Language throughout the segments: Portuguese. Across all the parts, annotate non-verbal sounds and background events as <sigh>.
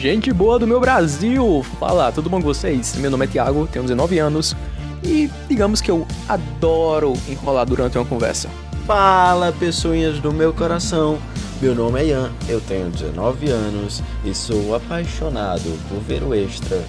Gente boa do meu Brasil! Fala, tudo bom com vocês? Meu nome é Thiago, tenho 19 anos e digamos que eu adoro enrolar durante uma conversa. Fala, pessoinhas do meu coração! Meu nome é Ian, eu tenho 19 anos e sou apaixonado por ver o extra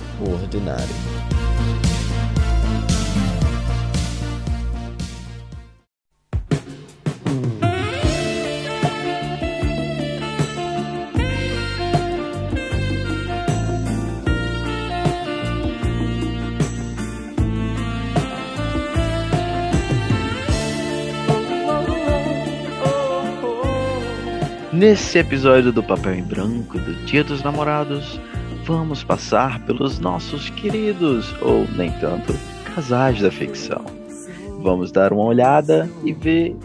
Nesse episódio do Papel em Branco do Dia dos Namorados, vamos passar pelos nossos queridos, ou nem tanto, casais da ficção. Vamos dar uma olhada e ver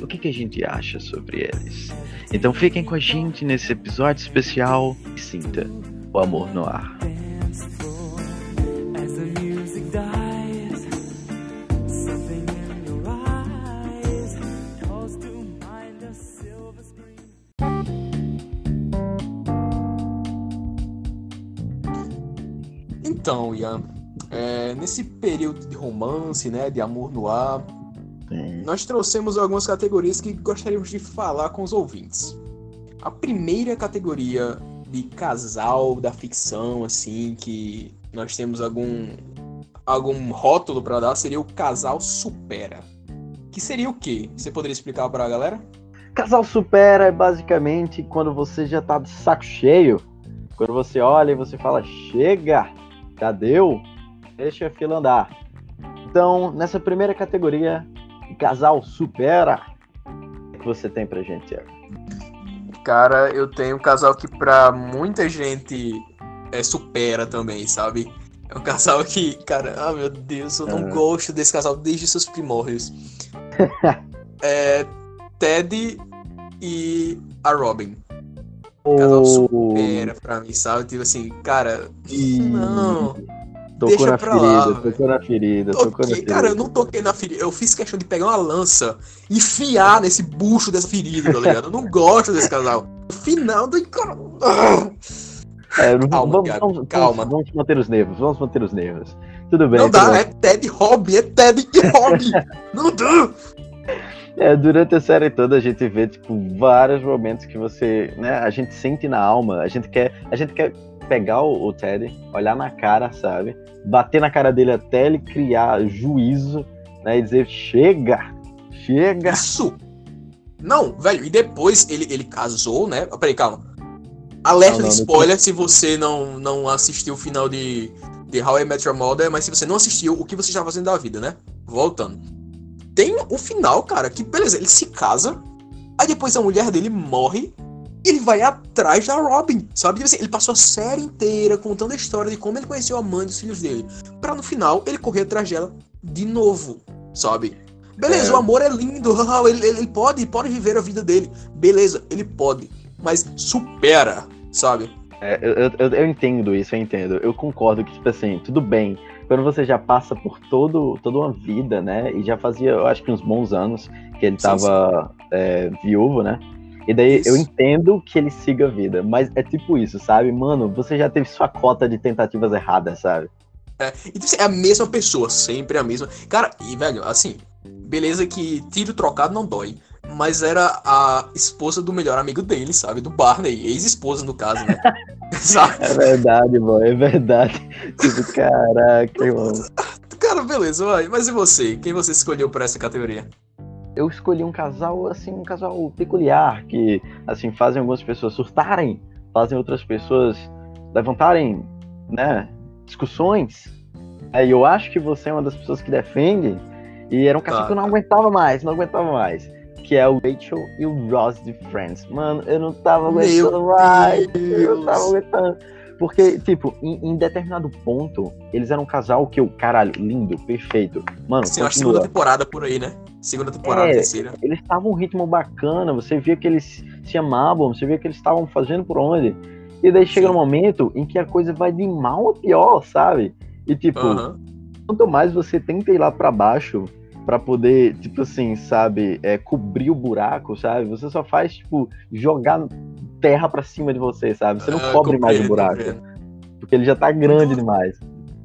o que, que a gente acha sobre eles. Então fiquem com a gente nesse episódio especial e sinta o amor no ar. É, nesse período de romance, né, de amor no ar, Sim. nós trouxemos algumas categorias que gostaríamos de falar com os ouvintes. A primeira categoria de casal da ficção, assim, que nós temos algum algum rótulo para dar seria o casal supera. Que seria o quê? Você poderia explicar para a galera? Casal supera é basicamente quando você já tá de saco cheio, quando você olha e você fala chega, Cadê o? Deixa a fila andar. Então, nessa primeira categoria, casal supera. O que você tem pra gente, Thiago? Cara, eu tenho um casal que pra muita gente é, supera também, sabe? É um casal que, cara, ah meu Deus, eu não uhum. gosto desse casal desde seus primórdios. <laughs> é Ted e a Robin. O casal supera pra mim, sabe? Tipo assim, cara, e... não. Tocou deixa na ferida, lá, tocou na ferida, toquei, tocou na ferida. Cara, eu não toquei na ferida. Eu fiz questão de pegar uma lança e enfiar nesse bucho dessa ferida, tá ligado? Eu não gosto desse casal. Final do. É, calma, vamos, vamos, calma. Vamos, vamos manter os nervos, vamos manter os nervos. Tudo bem. Não dá, é Ted Hobby, é Ted Hobby. <laughs> não dá. É, durante a série toda a gente vê, tipo, vários momentos que você, né, a gente sente na alma, a gente quer, a gente quer pegar o, o Ted, olhar na cara, sabe? Bater na cara dele até ele criar juízo, né, e dizer, chega, chega. Isso! Não, velho, e depois ele, ele casou, né? Peraí, calma. Alerta não, não, de spoiler não... se você não, não assistiu o final de, de How I Met Your Mother, mas se você não assistiu, o que você está fazendo da vida, né? Voltando tem o final, cara, que beleza, ele se casa, aí depois a mulher dele morre e ele vai atrás da Robin, sabe? Tipo assim, ele passou a série inteira contando a história de como ele conheceu a mãe dos filhos dele, para no final ele correr atrás dela de novo, sabe? Beleza, é. o amor é lindo, <laughs> ele, ele pode, pode viver a vida dele, beleza, ele pode, mas supera, sabe? É, eu, eu, eu entendo isso, eu entendo. Eu concordo que, tipo assim, tudo bem quando você já passa por todo, toda uma vida, né? E já fazia, eu acho que uns bons anos que ele estava é, viúvo, né? E daí isso. eu entendo que ele siga a vida, mas é tipo isso, sabe? Mano, você já teve sua cota de tentativas erradas, sabe? É, então, é a mesma pessoa, sempre a mesma. Cara, e velho, assim, beleza que tiro trocado não dói mas era a esposa do melhor amigo dele, sabe? Do Barney, ex-esposa no caso, né? <laughs> <laughs> é verdade, mano, é verdade. Tipo, caraca, mano. Cara, beleza, vai. Mas e você? Quem você escolheu para essa categoria? Eu escolhi um casal, assim, um casal peculiar, que, assim, fazem algumas pessoas surtarem, fazem outras pessoas levantarem, né, discussões. Aí eu acho que você é uma das pessoas que defende, e era um casal tá. que eu não aguentava mais, não aguentava mais que é o Rachel e o Ross de Friends. Mano, eu não tava aguentando mais. Eu não tava aguentando. Porque, tipo, em, em, determinado ponto, eles eram um casal que eu, caralho, lindo, perfeito. Mano, Sim, acho segunda temporada por aí, né? Segunda temporada, é, terceira. Eles estavam um ritmo bacana, você via que eles se amavam, você via que eles estavam fazendo por onde. E daí chega Sim. um momento em que a coisa vai de mal a pior, sabe? E tipo, quanto mais você tenta ir lá para baixo, para poder, tipo assim, sabe, é, cobrir o buraco, sabe? Você só faz, tipo, jogar terra pra cima de você, sabe? Você não Ah, cobre mais o buraco. Porque ele já tá grande demais.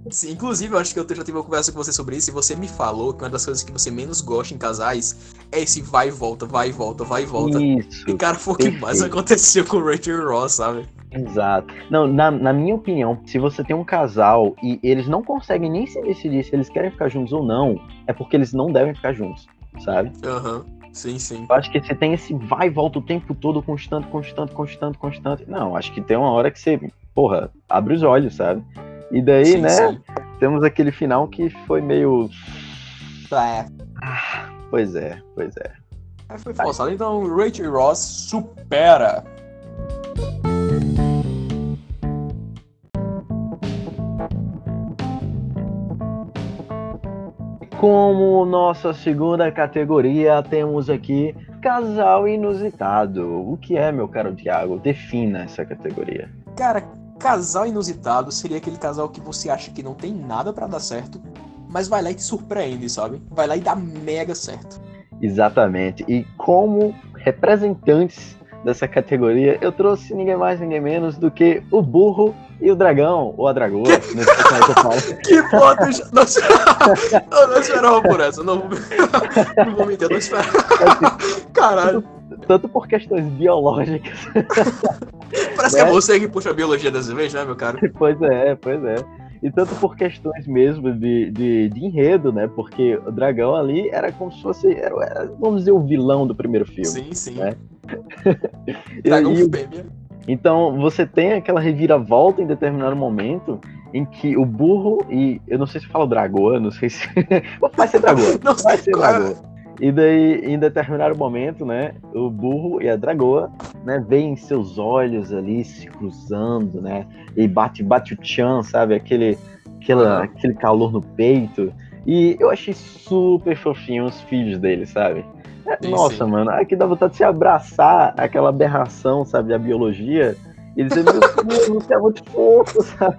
Sim, inclusive, eu acho que eu já tive uma conversa com você sobre isso e você me falou que uma das coisas que você menos gosta em casais é esse vai e volta, vai e volta, vai e volta. Isso. E cara, foi o que mais aconteceu com o Rachel e Ross, sabe? Exato. Não, na, na minha opinião, se você tem um casal e eles não conseguem nem se decidir se eles querem ficar juntos ou não, é porque eles não devem ficar juntos, sabe? Aham. Sim, sim. Eu acho que você tem esse vai e volta o tempo todo, constante, constante, constante, constante. Não, acho que tem uma hora que você, porra, abre os olhos, sabe? E daí, sim, né, sim. temos aquele final que foi meio. É. Pois é, pois é. Aí foi forçado. Então, Rachel Ross supera. Como nossa segunda categoria, temos aqui casal inusitado. O que é, meu caro Thiago? Defina essa categoria. Cara, casal inusitado seria aquele casal que você acha que não tem nada pra dar certo, mas vai lá e te surpreende, sabe? Vai lá e dá mega certo. Exatamente. E como representantes dessa categoria, eu trouxe ninguém mais, ninguém menos do que o burro e o dragão, ou a dragoa, sei como é que eu falo. <laughs> Que foto! eu Não, eu não esperava por essa. Não, <laughs> não vou mentir, eu não esperava. Caralho, Tanto por questões biológicas, parece que é você que puxa a biologia dessa vez, né, meu cara? <laughs> pois é, pois é. E tanto por questões mesmo de, de, de enredo, né? Porque o dragão ali era como se fosse, era, vamos dizer, o vilão do primeiro filme. Sim, sim. <laughs> É. <laughs> E- Dragão e fêmea. Então, você tem aquela reviravolta em determinado momento em que o burro e. Eu não sei se fala dragoa, não sei se. Vai ser dragoa. Não Vai sei ser é. dragoa. E daí, em determinado momento, né, o burro e a dragoa, né, veem seus olhos ali se cruzando, né, e bate, bate o tchan, sabe, aquele, aquela, aquele calor no peito. E eu achei super fofinho os filhos dele, sabe? É, Sim, Nossa, sim. mano, aqui dá vontade de se abraçar aquela aberração, sabe, da biologia. E dizer, meu Deus, você é muito fofo, sabe?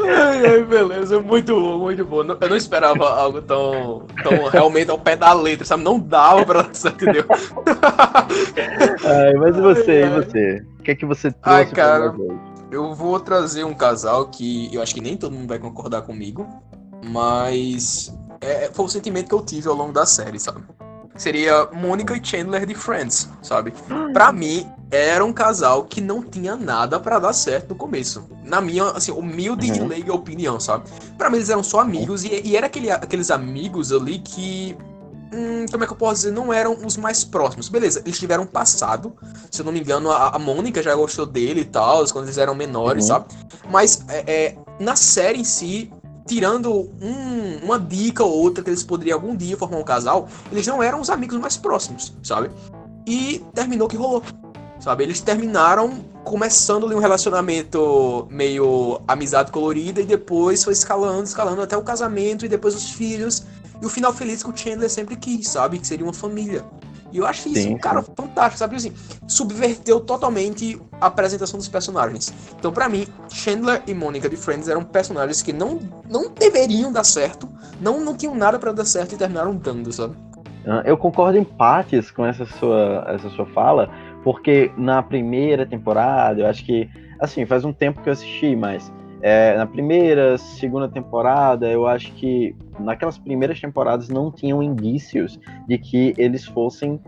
Ai, ai, beleza, muito bom, muito bom. Eu não esperava algo tão, tão realmente ao pé da letra, sabe? Não dava pra entendeu? Ai, mas e você, Ai, e você? O que é que você trouxe Ai, cara. Eu vou trazer um casal que eu acho que nem todo mundo vai concordar comigo, mas é, foi o sentimento que eu tive ao longo da série, sabe? Seria Mônica e Chandler de Friends, sabe? Pra mim, era um casal que não tinha nada pra dar certo no começo. Na minha, assim, humilde e Uhum. leiga opinião, sabe? Pra mim, eles eram só amigos e, e era aquele, aqueles amigos ali que. hum, como é que eu posso dizer? Não eram os mais próximos. Beleza, eles tiveram passado. Se eu não me engano, a, a Mônica já gostou dele e tal, quando eles eram menores, Uhum. sabe? Mas é, é, na série em si, tirando um- uma dica ou outra que eles poderiam algum dia formar um casal, eles não eram os amigos mais próximos, sabe? E terminou que rolou, sabe? Eles terminaram começando ali um relacionamento meio amizade colorida e depois foi escalando, escalando até o casamento e depois os filhos. E o final feliz que o Chandler sempre quis, sabe? Que seria uma família. E eu acho isso, Sim, cara, fantástico, sabe? Assim, subverteu totalmente a apresentação dos personagens. Então, pra mim, Chandler e Mônica de Friends eram personagens que não, não deveriam dar certo, não, não tinham nada pra dar certo e terminaram dando, sabe? Ah, Eu concordo em partes com essa sua, essa sua fala, porque na primeira temporada, eu acho que, assim, faz um tempo que eu assisti, mas é, na primeira, segunda temporada, eu acho que naquelas primeiras temporadas não tinham indícios de que eles fossem.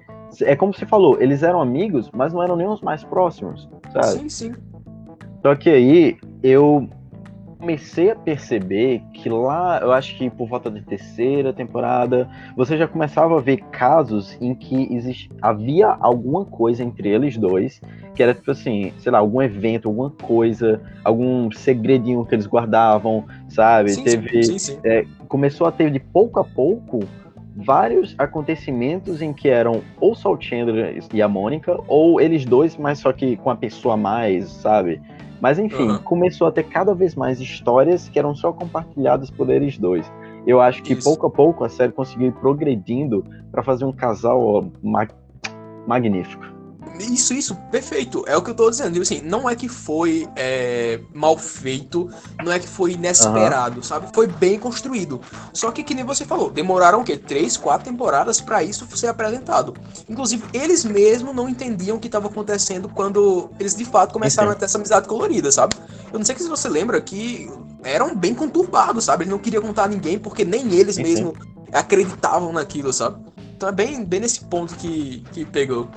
É como você falou, eles eram amigos, mas não eram nem os mais próximos, sabe? Sim, sim. Só que aí eu comecei a perceber que lá, eu acho que por volta da terceira temporada, você já começava a ver casos em que havia alguma coisa entre eles dois, que era tipo assim, sei lá, algum evento, alguma coisa, algum segredinho que eles guardavam, sabe? Sim, Teve, sim, sim, sim. começou a ter de pouco a pouco vários acontecimentos em que eram ou só o Chandler e a Mônica, ou eles dois, mas só que com a pessoa a mais, sabe? Mas enfim, Aham. começou a ter cada vez mais histórias que eram só compartilhadas por eles dois. Eu acho que Isso. pouco a pouco a série conseguiu ir progredindo para fazer um casal ó, ma- magnífico. Isso, isso, perfeito. É o que eu tô dizendo. Assim, não é que foi é, mal feito, não é que foi inesperado, uhum. sabe? Foi bem construído. Só que, que nem você falou, demoraram o quê? Três, quatro temporadas para isso ser apresentado. Inclusive, eles mesmos não entendiam o que estava acontecendo quando eles de fato começaram a ter essa amizade colorida, sabe? Eu não sei se você lembra que eram bem conturbados, sabe? Eles não queriam contar a ninguém porque nem eles mesmos acreditavam naquilo, sabe? Então é bem, bem nesse ponto que, que pegou.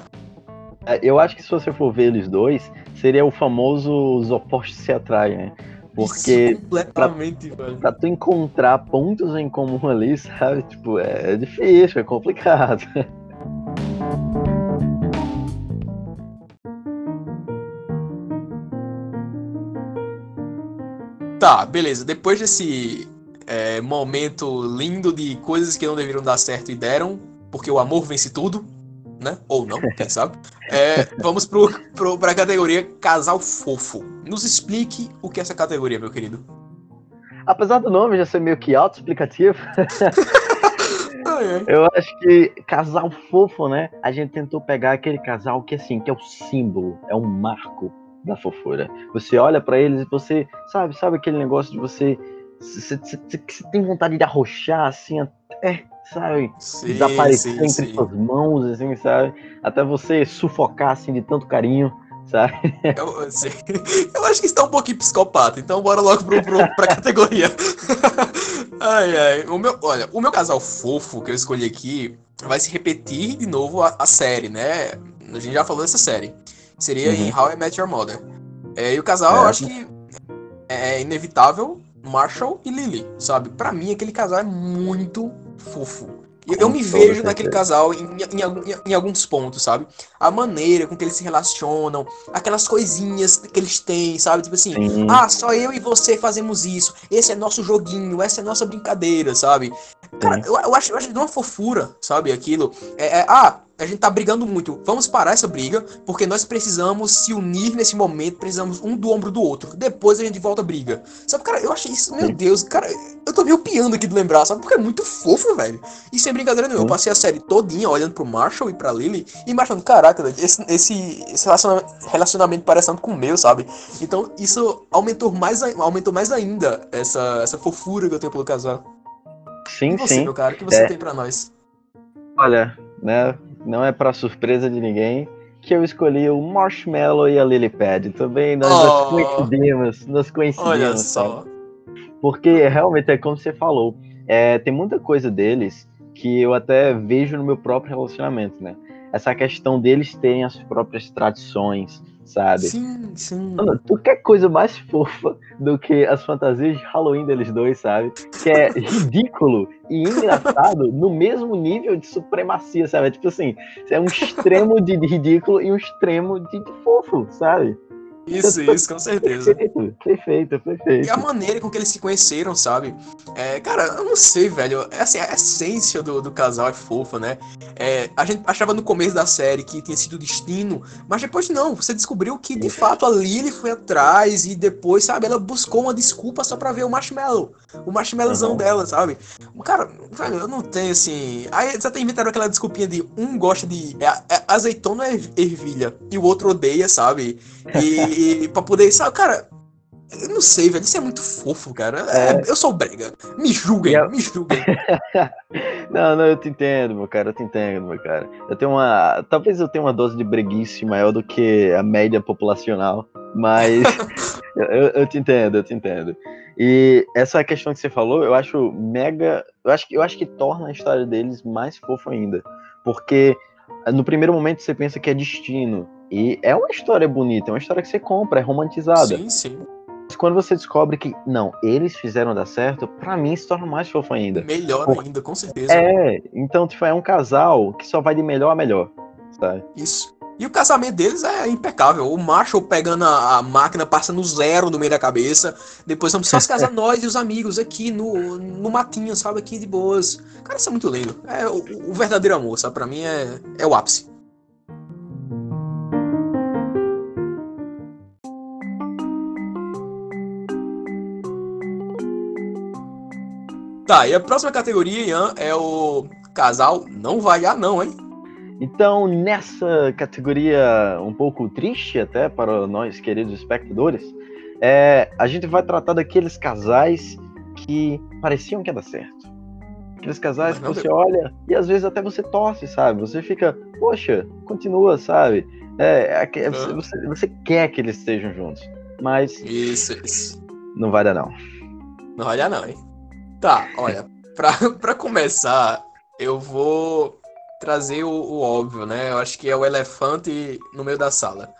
Eu acho que se você for ver eles dois, seria o famoso os opostos se atraem, né? Porque Isso completamente, pra, pra, tu encontrar pontos em comum ali, sabe? Tipo, é, é difícil, é complicado. Tá, beleza. Depois desse é, momento lindo de coisas que não deveriam dar certo e deram, porque o amor vence tudo, né? Ou não, quem sabe. É, vamos pro, pro, pra categoria casal fofo. Nos explique o que é essa categoria, meu querido. Apesar do nome já ser meio que auto-explicativo, <laughs> eu acho que casal fofo, né? A gente tentou pegar aquele casal que, assim, que é o símbolo, é um marco da fofura. Você olha para eles e você, sabe, sabe aquele negócio de você. Você, você, você tem vontade de arrochar, assim, até sabe? Sim, Desaparecer sim, entre sim. suas mãos, assim, sabe? Até você sufocar, assim, de tanto carinho, sabe? Eu, eu acho que está um pouquinho psicopata, então bora logo pro, pro, pra <laughs> categoria. <laughs> ai, ai. O meu, olha, o meu casal fofo que eu escolhi aqui vai se repetir de novo a, a série, né? A gente já falou dessa série. Seria uhum. em How I Met Your Mother. É, e o casal, é. eu acho que é inevitável Marshall e Lily, sabe? Para mim, aquele casal é muito fofo. Eu, me vejo naquele casal em, em, em, em, alguns pontos, sabe? A maneira com que eles se relacionam, aquelas coisinhas que eles têm, sabe? Tipo assim, Sim. ah, só eu e você fazemos isso. Esse é nosso joguinho, essa é nossa brincadeira, sabe? Cara, eu, eu, acho, eu acho de uma fofura, sabe? Aquilo. É, é, ah, a gente tá brigando muito. Vamos parar essa briga, porque nós precisamos se unir nesse momento, precisamos um do ombro do outro. Depois a gente volta a briga. Sabe, cara, eu achei isso, meu Deus, cara, eu tô meio piando aqui de lembrar, sabe? Porque é muito fofo, velho. E sem brincadeira nenhuma, eu passei a série todinha olhando pro Marshall e pra Lily e imaginando, caraca, esse, esse, esse relacionamento, relacionamento parece tanto com o meu, sabe? Então isso aumentou mais, aumentou mais ainda essa, essa fofura que eu tenho pelo casal. Sim, e você, sim. meu cara, o que você é... tem para nós? Olha, né, não é para surpresa de ninguém que eu escolhi o Marshmallow e a Lily Pad. Também nós oh, nos coincidimos, nos coincidimos. Olha só. Porque realmente é como você falou, é, tem muita coisa deles que eu até vejo no meu próprio relacionamento, né? Essa questão deles terem as próprias tradições, sabe? Sim, sim. Mano, tu quer coisa mais <laughs> fofa do que as fantasias de Halloween deles dois, sabe? Que é <laughs> ridículo e engraçado no mesmo nível de supremacia, sabe? É tipo assim, é um extremo de ridículo e um extremo de fofo, sabe? Isso, isso, com certeza. Perfeito, perfeito, perfeito. E a maneira com que eles se conheceram, sabe? É, cara, eu não sei, velho. É assim, a essência do, do casal é fofa, né? É, a gente achava no começo da série que tinha sido destino, mas depois não. Você descobriu que de fato a Lily foi atrás e depois, sabe, ela buscou uma desculpa só pra ver o marshmallow. O marshmallowzão uhum. dela, sabe? Cara, velho, eu não tenho assim. Aí eles até inventaram aquela desculpinha de um gosta de é, é, azeitona ou ervilha e o outro odeia, sabe? E. E pra poder. Sabe, cara, eu não sei, velho. Isso é muito fofo, cara. É, é. eu sou brega. Me julguem, eu... me julguem. <laughs> não, não, eu te entendo, meu cara. Eu te entendo, meu cara. Eu tenho uma. Talvez eu tenha uma dose de breguice maior do que a média populacional. Mas <laughs> eu, eu, te entendo, eu te entendo. E essa questão que você falou, eu acho mega. Eu acho, eu acho que torna a história deles mais fofa ainda. Porque no primeiro momento você pensa que é destino. E é uma história bonita, é uma história que você compra, é romantizada. Sim, sim. Mas quando você descobre que, não, eles fizeram dar certo, para mim se torna mais fofo ainda. Melhor Por... ainda, com certeza. É, então, tipo, é um casal que só vai de melhor a melhor, sabe? Isso. E o casamento deles é impecável. O Marshall pegando a, a máquina, passando zero no meio da cabeça. Depois vamos só se casar <laughs> nós e os amigos aqui no, no matinho, sabe? Aqui de boas. Cara, isso é muito lindo. É o, o verdadeiro amor, sabe? Pra mim é, é o ápice. Tá, e a próxima categoria, Ian, é o casal não vai a não, hein? Então, nessa categoria um pouco triste até para nós, queridos espectadores, é, a gente vai tratar daqueles casais que pareciam que ia dar certo. Aqueles casais que você deu. olha e às vezes até você torce, sabe? Você fica, poxa, continua, sabe? É, é, é você, você, quer que eles estejam juntos, mas. Isso, isso. Não vai dar, não. Não vai dar, não, hein? Tá, olha, <laughs> pra, começar, eu vou trazer o, o, óbvio, né? Eu acho que é o elefante no meio da sala.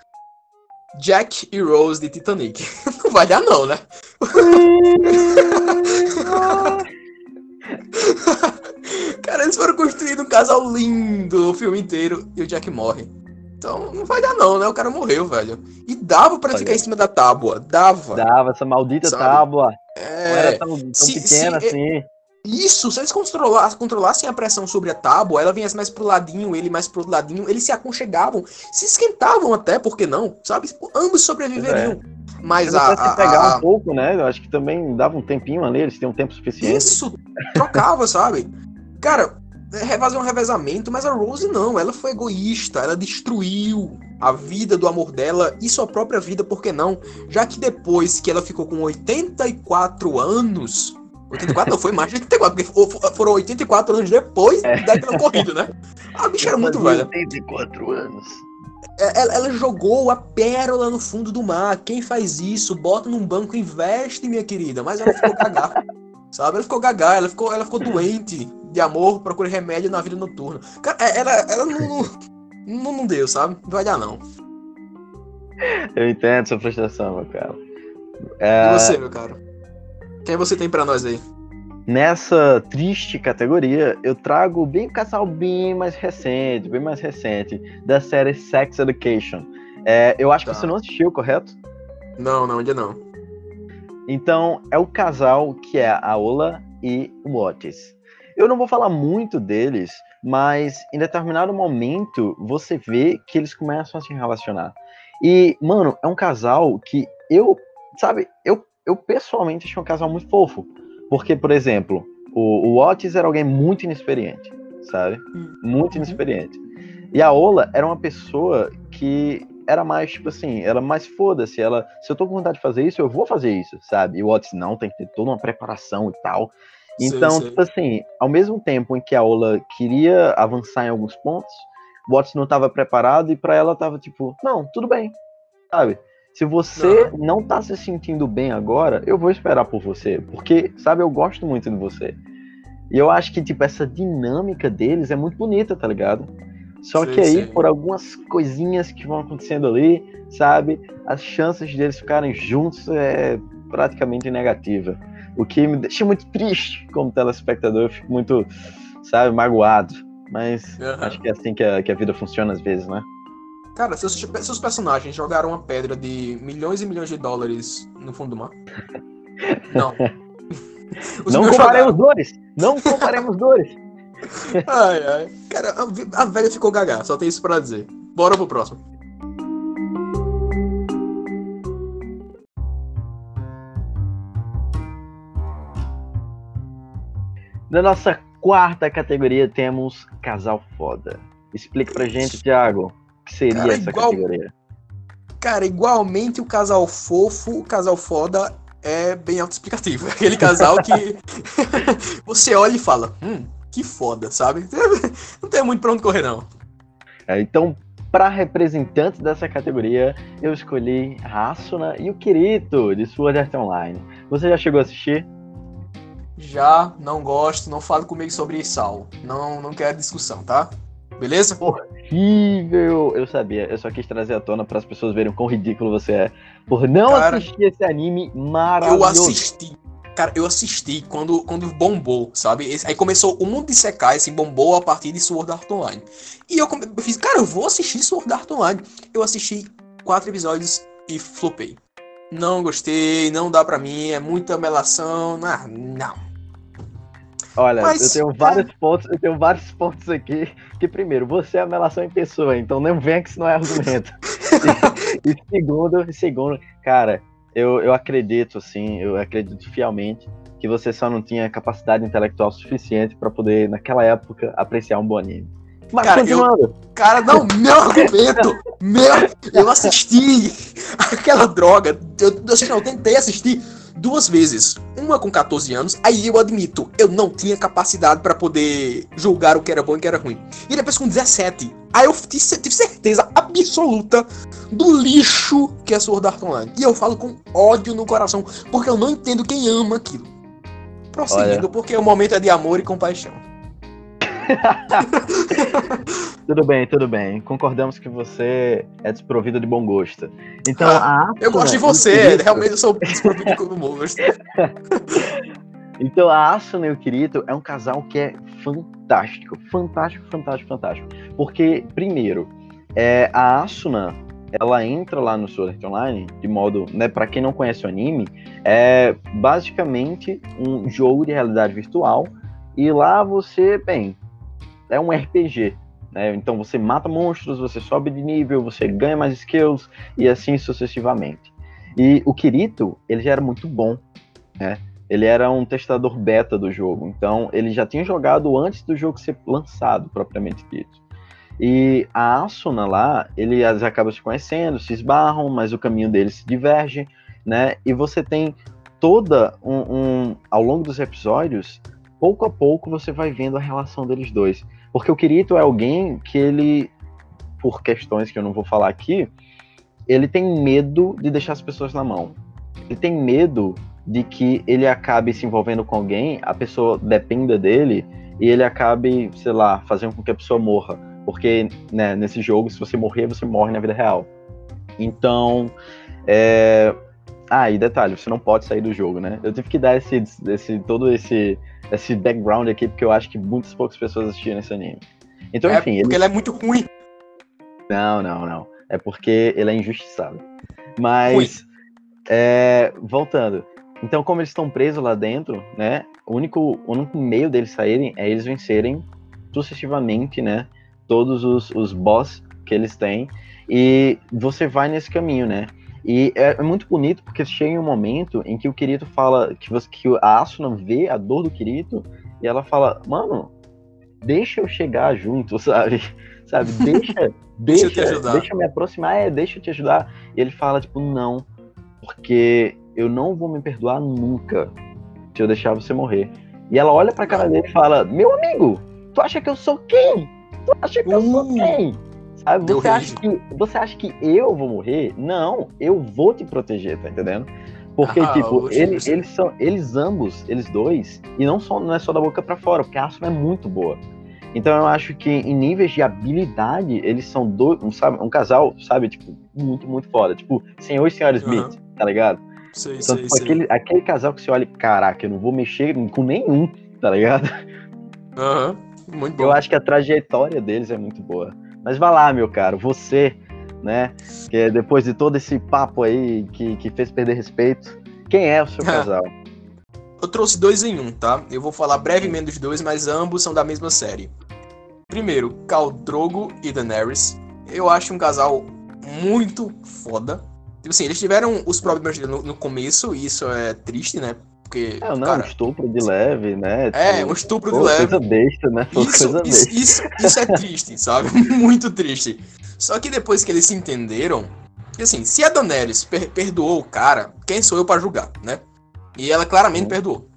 Jack e Rose de Titanic. <laughs> Não vai dar, não, né? <laughs> Cara, eles foram construindo um casal lindo o filme inteiro e o Jack morre. Então não vai dar não, né? O cara morreu, velho. E dava para ficar em cima da tábua. Dava. Dava, essa maldita sabe? tábua. É. Não era tão, tão se, pequena se, assim. Isso, se eles controlassem, controlassem a pressão sobre a tábua, ela vinha mais pro ladinho, ele mais pro ladinho, eles se aconchegavam, se esquentavam até, por que não? Sabe? Ambos sobreviveriam. É. Mas a, a, pegar a, um pouco, né? Eu acho que também dava um tempinho ali, eles têm um tempo suficiente. Isso, trocava, sabe? Cara, é, fazer um revezamento, mas a Rose não, ela foi egoísta, ela destruiu a vida do amor dela e sua própria vida, por que não? Já que depois que ela ficou com 84 anos, 84 não, foi mais de 84, porque foram 84 anos depois é. daquela corrida, né? A bicha era muito velha. 84 anos. É, ela, ela, jogou a pérola no fundo do mar. Quem faz isso? Bota num banco, investe, minha querida. Mas ela ficou gaga. sabe? Ela ficou gaga, ela ficou, ela ficou doente de amor, procura remédio na vida noturna. Cara, é, ela, ela não, não, não deu, sabe? Não vai dar, não. Eu entendo sua frustração, meu cara. É... E você, meu cara? Quem você tem para nós aí? Nessa triste categoria, eu trago bem um casal bem mais recente, bem mais recente, da série Sex Education. É, eu acho tá. que você não assistiu, correto? Não, não, ainda não. Então, é o casal que é a Ola e o Otis. Eu não vou falar muito deles, mas em determinado momento você vê que eles começam a se relacionar. E, mano, é um casal que eu, sabe, eu eu pessoalmente achei um casal muito fofo. Porque, por exemplo, o, o Otis era alguém muito inexperiente, sabe? Hum. Muito uhum. inexperiente. E a Ola era uma pessoa que era mais, tipo assim, ela mais foda-se. Ela, se eu tô com vontade de fazer isso, eu vou fazer isso, sabe? E o Otis não, tem que ter toda uma preparação e tal. Então, sei, sei. tipo assim, ao mesmo tempo em que a Ola queria avançar em alguns pontos, o Otis não estava preparado e para ela tava tipo, não, tudo bem, sabe? Se você não. não tá se sentindo bem agora, eu vou esperar por você. Porque, sabe, eu gosto muito de você. E eu acho que, tipo, essa dinâmica deles é muito bonita, tá ligado? Só sim, que aí, sim. por algumas coisinhas que vão acontecendo ali, sabe, as chances deles ficarem juntos é praticamente negativa. O que me deixa muito triste como telespectador, eu fico muito, sabe, magoado. Mas uhum. acho que é assim que a, que a vida funciona às vezes, né? Cara, seus, seus personagens jogaram uma pedra de milhões e milhões de dólares no fundo do mar? <laughs> Não. Os não comparemos jogaram. dores! Não <laughs> comparemos dores! ai, ai. Cara, a, a velha ficou gaga, só tem isso pra dizer. Bora pro próximo. Na nossa quarta categoria temos Casal Foda. Explica pra gente, Thiago, que seria cara, essa igual... categoria? Cara, igualmente o casal fofo, o casal foda é bem autoexplicativo. <laughs> Aquele casal que <laughs> você olha e fala, hum, que foda, sabe? <laughs> Não tem muito pra onde correr, não. É, então, para representante dessa categoria, eu escolhi a Asuna e o Kirito de Sword Art Online. Você já chegou a assistir? Já, não gosto, não falo comigo sobre Sal. Não, não quero discussão, tá? Beleza? Horrível! Eu sabia, eu só quis trazer à tona para as pessoas verem quão ridículo você é por não cara, assistir esse anime maravilhoso. Eu assisti. Cara, eu assisti quando, quando bombou, sabe? Aí começou o mundo de Sekai, assim, bombou a partir de Sword Art Online. E eu, eu fiz, cara, eu vou assistir Sword Art Online. Eu assisti quatro episódios e flopei. Não gostei, não dá pra mim, é muita melação. Ah, não. Olha, Mas, eu tenho vários é... pontos, eu tenho vários pontos aqui. Que primeiro, você é a melação em pessoa, então não vem que isso não é argumento. <laughs> e, e, segundo, segundo, cara, eu, eu acredito assim, eu acredito fielmente que você só não tinha capacidade intelectual suficiente para poder naquela época apreciar um bom anime. Mas Cara, eu-. Cara, não, <laughs> meu argumento! meu, eu assisti <laughs> aquela droga. Eu, eu, assisti, não, eu tentei assistir duas vezes. Uma com 14 anos, aí eu admito, eu não tinha capacidade pra poder julgar o que era bom e o que era ruim. E depois com 17, aí eu tive, certeza absoluta do lixo que é Sword Art Online. E eu falo com ódio no coração, porque eu não entendo quem ama aquilo. Prosseguindo, porque o momento é de amor e compaixão. <laughs> Tudo bem, tudo bem. Concordamos que você é desprovido de bom gosto. Então, Ah, <laughs> a Eu gosto de o você, realmente eu sou desprovido do humor. <laughs> Então, a Asuna e o Kirito é um casal que é fantástico. Fantástico, fantástico, fantástico. Porque, primeiro, é, a Asuna, ela entra lá no Sword Art Online, de modo, né, para quem não conhece o anime, é basicamente um jogo de realidade virtual. E lá você, bem, é um RPG. Né? Então você mata monstros, você sobe de nível, você ganha mais skills e assim sucessivamente. E o Kirito, ele já era muito bom, né? Ele era um testador beta do jogo, então ele já tinha jogado antes do jogo ser lançado, propriamente dito. E a Asuna lá, eles acabam se conhecendo, se esbarram, mas o caminho deles se diverge, né? E você tem toda um, um ao longo dos episódios, pouco a pouco você vai vendo a relação deles dois. Porque o Kirito é alguém que ele, por questões que eu não vou falar aqui, ele tem medo de deixar as pessoas na mão. Ele tem medo de que ele acabe se envolvendo com alguém, a pessoa dependa dele e ele acabe, sei lá, fazendo com que a pessoa morra. Porque né, nesse jogo, se você morrer, você morre na vida real. Então, é... ah, e detalhe, você não pode sair do jogo, né? Eu tive que dar esse, esse todo esse esse background aqui, porque eu acho que muitas poucas pessoas assistiram esse anime. Então, É, enfim, porque ele... ele é muito ruim. Não, não, não. É porque ele é injustiçado. Mas, é, voltando. Então, como eles estão presos lá dentro, né? O único, o único meio deles saírem é eles vencerem sucessivamente, né? Todos os, os boss que eles têm. E você vai nesse caminho, né? E é, é muito bonito porque chega um momento em que o Kirito fala que, você, que a Asuna vê a dor do Kirito e ela fala, mano, deixa eu chegar junto, <laughs> sabe? Sabe? Deixa, <laughs> Deixa eu deixa, te ajudar. deixa eu me aproximar, é, deixa eu te ajudar. E ele fala, tipo, não, porque eu não vou me perdoar nunca se eu deixar você morrer. E ela olha pra cara dele e fala, meu amigo, tu acha que eu sou quem? Tu acha que eu sou Uh, quem? Sabe? Você acha, que, você acha que eu vou morrer? Não, eu vou te proteger, tá entendendo? Porque, Ah, tipo, ele- eles são, eles ambos, eles dois, e não, só, não é só da boca pra fora, porque a Asuna é muito boa. Então eu acho que em níveis de habilidade, eles são dois, um, sabe, um casal, sabe, tipo, muito, muito foda. Tipo, senhor e senhora Smith, Aham. tá ligado? Sei, Então, sei, tipo, sei. aquele, aquele casal que você olha, caraca, eu não vou mexer com nenhum, tá ligado? Aham, Muito bom. Eu acho que a trajetória deles é muito boa. Mas vai lá, meu caro, você, né, que depois de todo esse papo aí que, que fez perder respeito, quem é o seu <laughs> casal? Eu trouxe dois em um, tá? Eu vou falar brevemente dos dois, mas ambos são da mesma série. Primeiro, Khal Drogo e Daenerys. Eu acho um casal muito foda. Tipo assim, eles tiveram os problemas no, no começo, e isso é triste, né? Porque, É, não, cara, um estupro de leve, né? é, um estupro de leve. Coisa besta, né? Pô, Isso, coisa isso, besta. isso, isso é triste, sabe? <laughs> Muito triste. Só que depois que eles se entenderam, que assim, se a Daenerys per- perdoou o cara, quem sou eu pra julgar, né? E ela claramente Uhum. perdoou.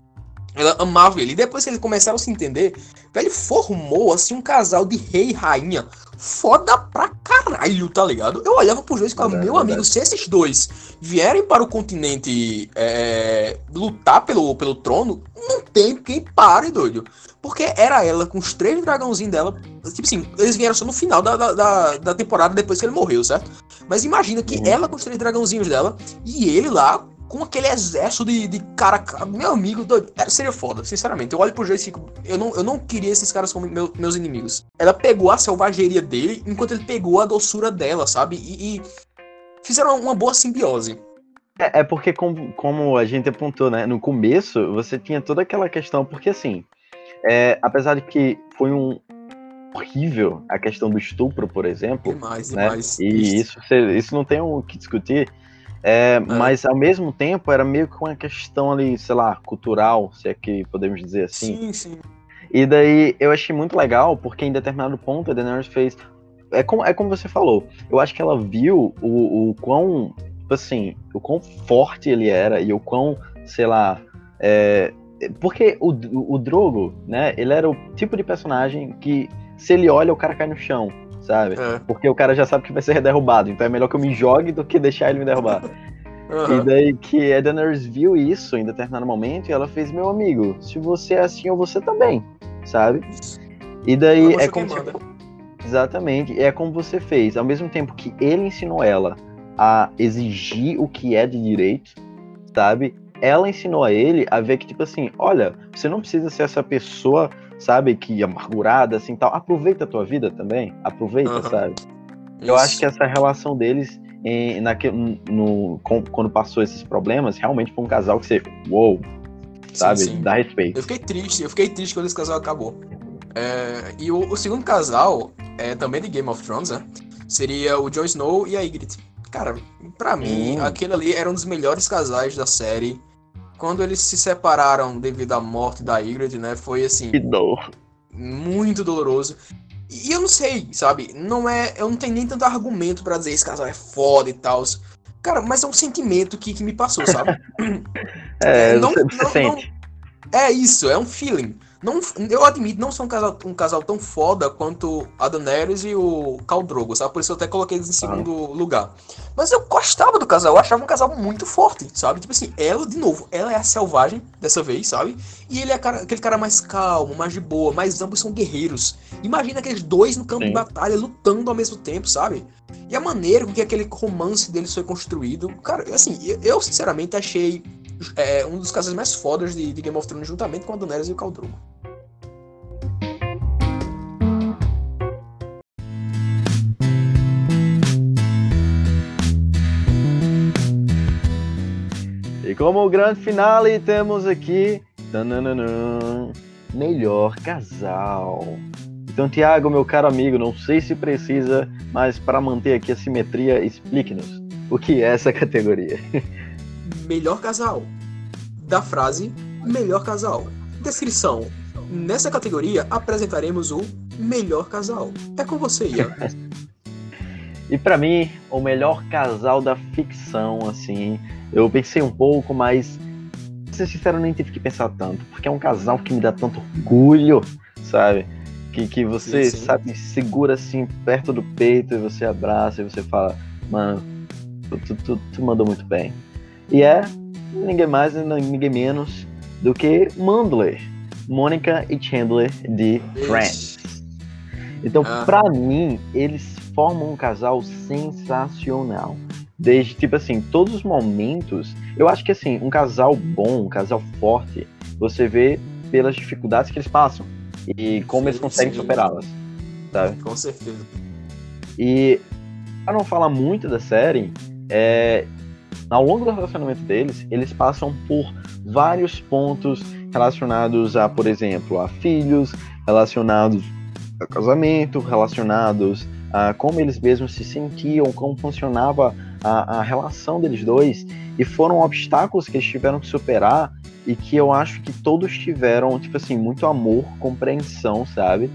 Ela amava ele. E depois que eles começaram a se entender, velho, formou assim um casal de rei e rainha foda pra caralho, tá ligado? Eu olhava pros dois e falava, meu amigo, se esses dois vierem para o continente é, lutar pelo, pelo trono, não tem quem pare, doido. Porque era ela com os três dragãozinhos dela. Tipo assim, eles vieram só no final da, da, da, da temporada depois que ele morreu, certo? Mas imagina que Uhum. ela com os três dragãozinhos dela e ele lá com aquele exército de, de cara. ca- Meu amigo, doido. É, seria foda, sinceramente. Eu olho pro jogo e fico. Eu não, eu não queria esses caras como meu- meus inimigos. Ela pegou a selvageria dele enquanto ele pegou a doçura dela, sabe? E. e fizeram uma boa simbiose. É, é porque, como, como a gente apontou, né? No começo, você tinha toda aquela questão, porque assim, é, apesar de que foi um horrível a questão do estupro, por exemplo, Demais, né? demais. E isso, isso não tem o que discutir. É, Mas ao mesmo tempo era meio que uma questão ali, sei lá, cultural, se é que podemos dizer assim. Sim, sim. E daí eu achei muito legal, porque em determinado ponto a Daenerys fez. É como, é como você falou. Eu acho que ela viu o, o quão. Tipo assim, o quão forte ele era e o quão, sei lá. É, porque o, o, o Drogo, né? Ele era o tipo de personagem que, se ele olha, o cara cai no chão, sabe? É. Porque o cara já sabe que vai ser derrubado. Então é melhor que eu me jogue do que deixar ele me derrubar. <laughs> E Aham. daí que a Daenerys viu isso em determinado momento e ela fez, meu amigo, se você é assim, ou você também, sabe? E daí é como você... Exatamente, é como você fez. Ao mesmo tempo que ele ensinou ela a exigir o que é de direito, sabe? Ela ensinou a ele a ver que, tipo assim, olha, você não precisa ser essa pessoa, sabe, que amargurada, assim, tal. Aproveita a tua vida também, aproveita, Aham. sabe? Eu acho Isso. que essa relação deles, em, naque- no, com- quando passou esses problemas, realmente foi um casal que você, uou, sabe? sim. Dá respeito. Eu fiquei triste, eu fiquei triste quando esse casal acabou. É, e o, o segundo casal, é, também de Game of Thrones, né? Seria o Jon Snow e a Ygritte. Cara, pra mim, Hum. aquele ali era um dos melhores casais da série. Quando eles se separaram devido à morte da Ygritte, né? Foi assim, Que dor. muito doloroso. E eu não sei, sabe? Não é, eu não tenho nem tanto argumento pra dizer esse casal é foda e tal. Cara, mas é um sentimento que, que me passou, sabe? <laughs> É, Não- você, não- sente. É isso, é um feeling. Não, eu admito, não são um casal, um casal tão foda quanto a Daenerys e o Khal Drogo, sabe? Por isso eu até coloquei eles em segundo lugar. Mas eu gostava do casal, eu achava um casal muito forte, sabe? Tipo assim, ela, de novo, ela é a selvagem dessa vez, sabe? E ele é cara- aquele cara mais calmo, mais de boa, mas ambos são guerreiros. Imagina aqueles dois no campo Sim. de batalha, lutando ao mesmo tempo, sabe? E a maneira com que aquele romance deles foi construído, cara, assim, eu, sinceramente achei é, um dos casais mais fodas de, de Game of Thrones, juntamente com a Daenerys e o Khal. E como grande finale, temos aqui. tananana, melhor casal. Então, Tiago, meu caro amigo, não sei se precisa, mas para manter aqui a simetria, explique-nos o que é essa <laughs> categoria. Melhor casal. Da frase melhor casal. Descrição. Nessa categoria apresentaremos o melhor casal. É com você, Ian. <laughs> E pra mim, o melhor casal da ficção, assim, eu pensei um pouco, mas pra ser sincero, eu nem tive que pensar tanto, porque é um casal que me dá tanto orgulho, sabe? Que, que você, Sim, sim. sabe, segura assim perto do peito e você abraça e você fala, mano, tu, tu, tu mandou muito bem. E é ninguém mais e ninguém menos do que Mandler, Mônica e Chandler de Friends. Então, Ah. pra mim, eles formam um casal sensacional. Desde, tipo assim, todos os momentos. Eu acho que, assim, um casal bom, um casal forte, você vê pelas dificuldades que eles passam e como eles Sim, conseguem sim. superá-las, sabe? Com certeza. E, pra não falar muito da série, é, ao longo do relacionamento deles, eles passam por vários pontos relacionados a, por exemplo, a filhos, relacionados a casamento, relacionados a como eles mesmos se sentiam, como funcionava a, a relação deles dois, e foram obstáculos que eles tiveram que superar e que eu acho que todos tiveram, tipo assim, muito amor, compreensão, sabe?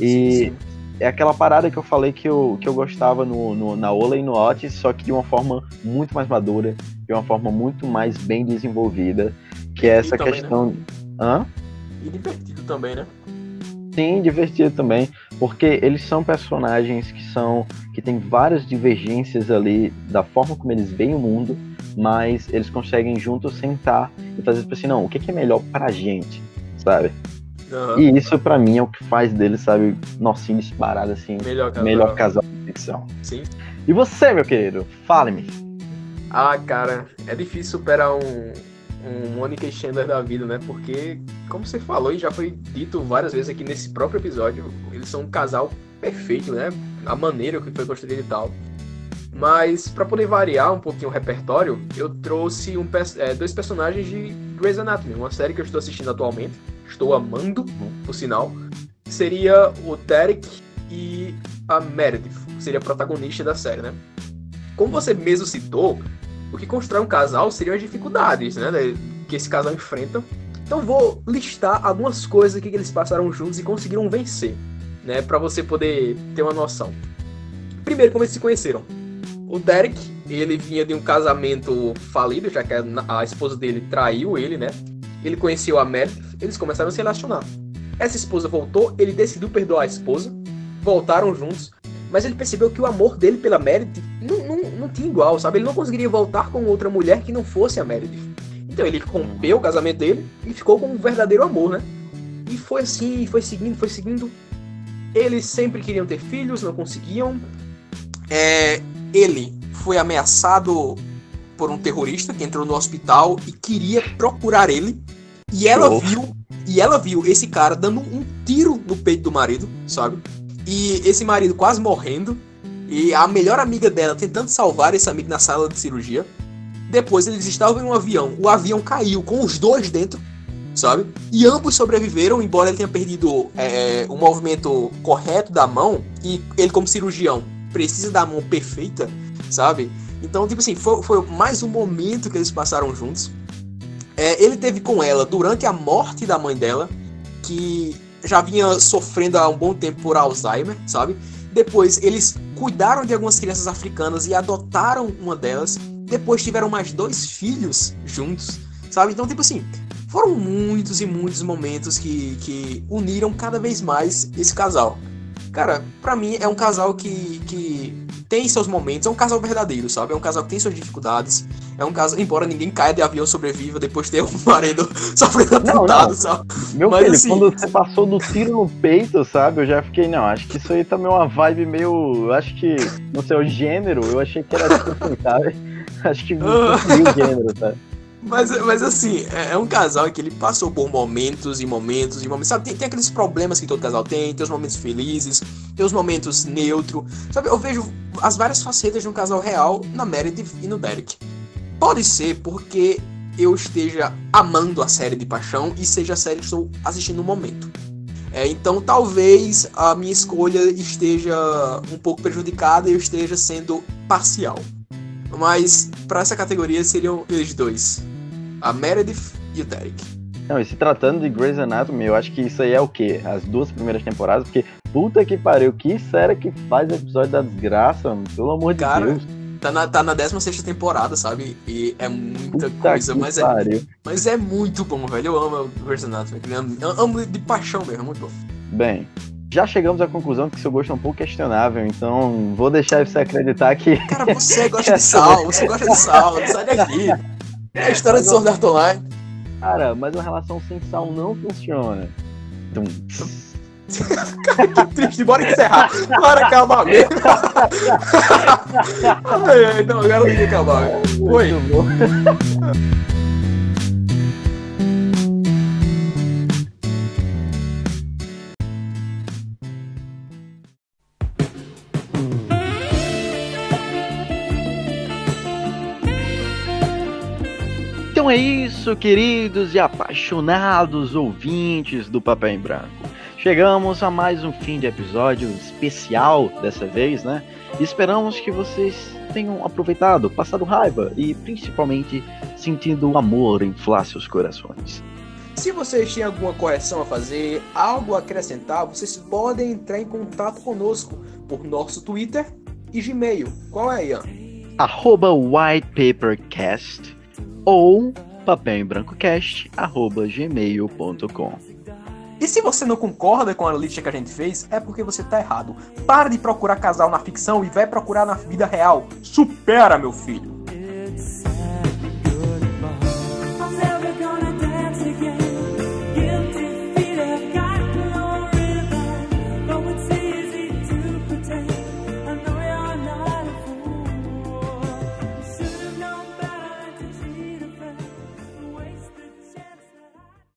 E Sim, sim. É aquela parada que eu falei que eu, que eu gostava no, no- na Ola e no Otis, só que de uma forma muito mais madura, de uma forma muito mais bem desenvolvida, que é essa também, questão. Hã? E divertido também, né? Sim, divertido também, porque eles são personagens que são que tem várias divergências ali da forma como eles veem o mundo, mas eles conseguem juntos sentar e fazer tipo assim, não, o que que é melhor pra gente, sabe? Aham. E isso pra mim é o que faz deles, sabe, nocinho disparado assim, Melhor casal. melhor casal de ficção. Sim. E você, meu querido? Fale-me. Ah, cara, é difícil superar um, um Monica e Chandler da vida, né? Porque, como você falou e já foi dito várias vezes aqui nesse próprio episódio, eles são um casal perfeito, né? A maneira que foi construído e tal. Mas, pra poder variar um pouquinho o repertório, eu trouxe um é, dois personagens de Grey's Anatomy, uma série que eu estou assistindo atualmente, estou amando, por sinal. Seria o Derek e a Meredith, seria a protagonista da série, né? Como você mesmo citou, o que constrói um casal seriam as dificuldades, né? Que esse casal enfrenta. Então vou listar algumas coisas que eles passaram juntos e conseguiram vencer, né, para você poder ter uma noção. Primeiro, como eles se conheceram. O Derek, ele vinha de um casamento falido, já que a, esposa dele traiu ele, né? Ele conheceu a Meredith, eles começaram a se relacionar. Essa esposa voltou, ele decidiu perdoar a esposa, voltaram juntos, mas ele percebeu que o amor dele pela Meredith não, não, não tinha igual, sabe? Ele não conseguiria voltar com outra mulher que não fosse a Meredith. Então ele rompeu o casamento dele e ficou com um verdadeiro amor, né? E foi assim, foi seguindo, foi seguindo. Eles sempre queriam ter filhos, não conseguiam. É, ele foi ameaçado por um terrorista que entrou no hospital e queria procurar ele. E ela viu, e ela viu esse cara dando um tiro no peito do marido, sabe? E esse marido quase morrendo. E a melhor amiga dela tentando salvar esse amigo na sala de cirurgia. Depois eles estavam em um avião. O avião caiu com os dois dentro, sabe? E ambos sobreviveram, embora ele tenha perdido é, o movimento correto da mão. E ele, como cirurgião, precisa da mão perfeita, sabe? Então, tipo assim, foi, foi mais um momento que eles passaram juntos. É, ele teve com ela durante a morte da mãe dela, que já vinha sofrendo há um bom tempo por Alzheimer, sabe? Depois eles cuidaram de algumas crianças africanas e adotaram uma delas. Depois tiveram mais dois filhos juntos, sabe? Então, tipo assim, foram muitos e muitos momentos que, que uniram cada vez mais esse casal. Cara, para mim é um casal que, que tem seus momentos, é um casal verdadeiro, sabe? É um casal que tem suas dificuldades. É um casal, embora ninguém caia de avião sobreviva depois de ter <laughs> um marido sofrendo atentado, sabe? Meu Mas, filho, assim... quando você passou do tiro no peito, sabe? Eu já fiquei, não, acho que isso aí também é uma vibe meio. Acho que, não sei, o gênero, eu achei que era tipo assim, sabe? <laughs> Acho que não o gênero, tá? Mas, mas assim, é, é, um casal que ele passou por momentos e momentos e momentos. Sabe, tem, tem aqueles problemas que todo casal tem, tem os momentos felizes, tem os momentos neutro. Sabe, eu vejo as várias facetas de um casal real na Meredith e no Derek. Pode ser porque eu esteja amando a série de paixão e seja a série que estou assistindo no momento. É, então talvez a minha escolha esteja um pouco prejudicada e eu esteja sendo parcial. Mas para essa categoria seriam eles dois a Meredith e o Derek. Não, e se tratando de Grey's Anatomy, eu acho que isso aí é o quê? As duas primeiras temporadas, porque puta que pariu, que série que faz episódio da desgraça, mano, pelo amor Cara, de Deus. Tá na, tá na 16 temporada, sabe? E é muita puta coisa, mas é, mas é muito bom, velho. Eu amo Grey's Anatomy, eu amo de paixão mesmo, é muito bom. Bem, já chegamos à conclusão que seu gosto é um pouco questionável, então vou deixar você acreditar que. Cara, você <laughs> gosta de sal, você gosta de sal, sai daqui. É a história de Sword Art Online. Cara, mas uma relação sem sal não funciona. Tum. Cara, que triste, bora encerrar. Bora acabar mesmo. <laughs> não, agora não tem que acabar. Oi. Então é isso, queridos e apaixonados ouvintes do Papel em Branco. Chegamos a mais um fim de episódio especial dessa vez, né? Esperamos que vocês tenham aproveitado, passado raiva e principalmente sentindo o amor inflar seus corações. Se vocês têm alguma correção a fazer, algo a acrescentar, vocês podem entrar em contato conosco por nosso Twitter e Gmail. Qual é, Ian? Arroba whitepapercast ou papélembrancocast.gmail.com E se você não concorda com a lista que a gente fez, é porque você tá errado. Para de procurar casal na ficção e vai procurar na vida real. Supera, meu filho!